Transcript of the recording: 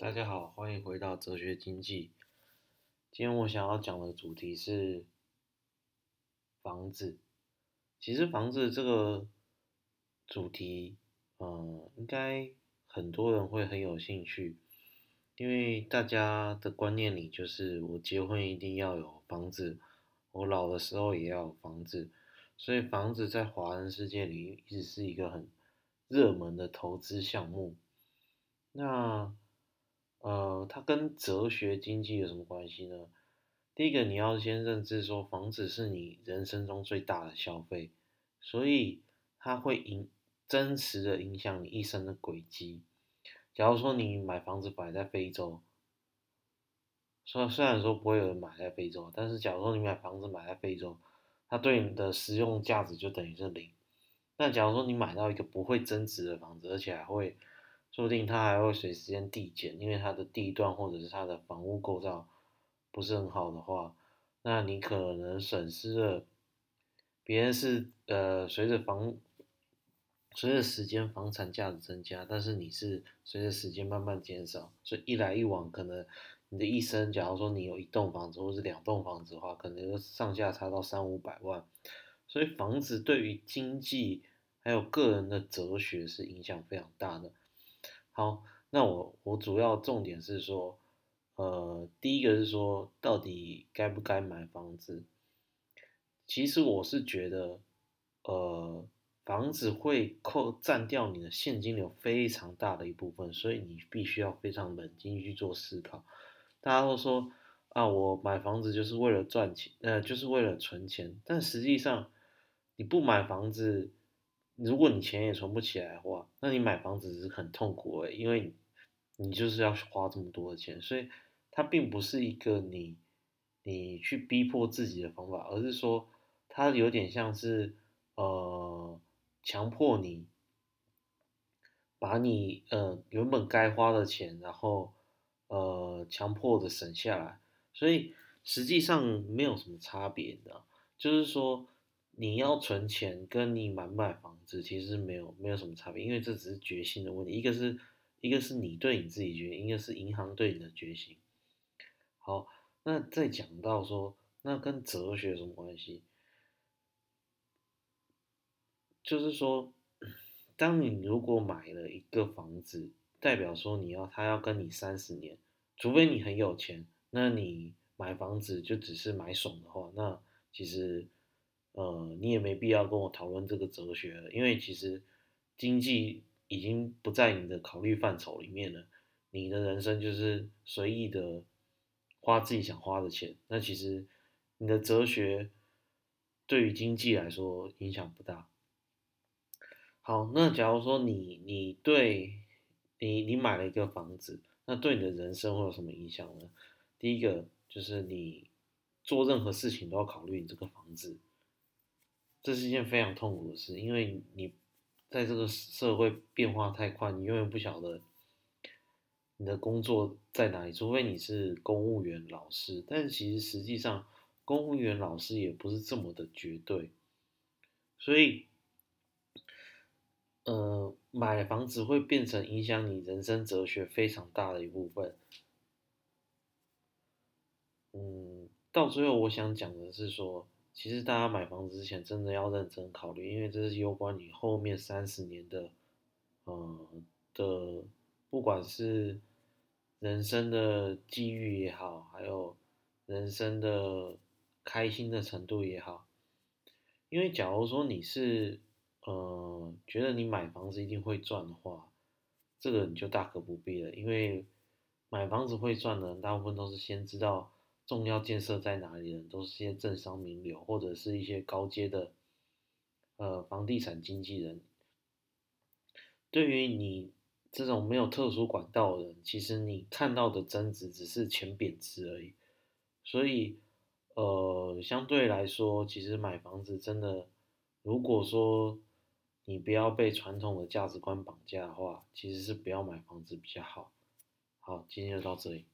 大家好，欢迎回到哲学经济。今天我想要讲的主题是房子。其实房子这个主题，嗯，应该很多人会很有兴趣，因为大家的观念里就是我结婚一定要有房子，我老的时候也要有房子，所以房子在华人世界里一直是一个很热门的投资项目。那呃，它跟哲学经济有什么关系呢？第一个，你要先认知说，房子是你人生中最大的消费，所以它会影真实的影响你一生的轨迹。假如说你买房子摆在非洲，虽虽然说不会有人买在非洲，但是假如说你买房子买在非洲，它对你的实用价值就等于是零。那假如说你买到一个不会增值的房子，而且还会。说不定它还会随时间递减，因为它的地段或者是它的房屋构造不是很好的话，那你可能损失了。别人是呃随着房随着时间房产价值增加，但是你是随着时间慢慢减少，所以一来一往，可能你的一生，假如说你有一栋房子或是两栋房子的话，可能上下差到三五百万。所以房子对于经济还有个人的哲学是影响非常大的。好，那我我主要重点是说，呃，第一个是说，到底该不该买房子？其实我是觉得，呃，房子会扣占掉你的现金流非常大的一部分，所以你必须要非常冷静去做思考。大家都说啊，我买房子就是为了赚钱，呃，就是为了存钱，但实际上你不买房子。如果你钱也存不起来的话，那你买房子是很痛苦的，因为你就是要花这么多的钱，所以它并不是一个你你去逼迫自己的方法，而是说它有点像是呃强迫你把你呃原本该花的钱，然后呃强迫的省下来，所以实际上没有什么差别的，就是说。你要存钱，跟你买不买房子其实没有没有什么差别，因为这只是决心的问题。一个是一个是你对你自己决心，一个是银行对你的决心。好，那再讲到说，那跟哲学有什么关系？就是说，当你如果买了一个房子，代表说你要他要跟你三十年，除非你很有钱，那你买房子就只是买爽的话，那其实。呃，你也没必要跟我讨论这个哲学了，因为其实经济已经不在你的考虑范畴里面了。你的人生就是随意的花自己想花的钱，那其实你的哲学对于经济来说影响不大。好，那假如说你你对你你买了一个房子，那对你的人生会有什么影响呢？第一个就是你做任何事情都要考虑你这个房子。这是一件非常痛苦的事，因为你在这个社会变化太快，你永远不晓得你的工作在哪里，除非你是公务员、老师。但其实实际上，公务员、老师也不是这么的绝对。所以，呃，买房子会变成影响你人生哲学非常大的一部分。嗯，到最后我想讲的是说。其实大家买房子之前真的要认真考虑，因为这是攸关你后面三十年的，呃的，不管是人生的机遇也好，还有人生的开心的程度也好。因为假如说你是呃觉得你买房子一定会赚的话，这个你就大可不必了，因为买房子会赚的人，大部分都是先知道。重要建设在哪里的都是些政商名流，或者是一些高阶的，呃，房地产经纪人。对于你这种没有特殊管道的人，其实你看到的增值只是钱贬值而已。所以，呃，相对来说，其实买房子真的，如果说你不要被传统的价值观绑架的话，其实是不要买房子比较好。好，今天就到这里。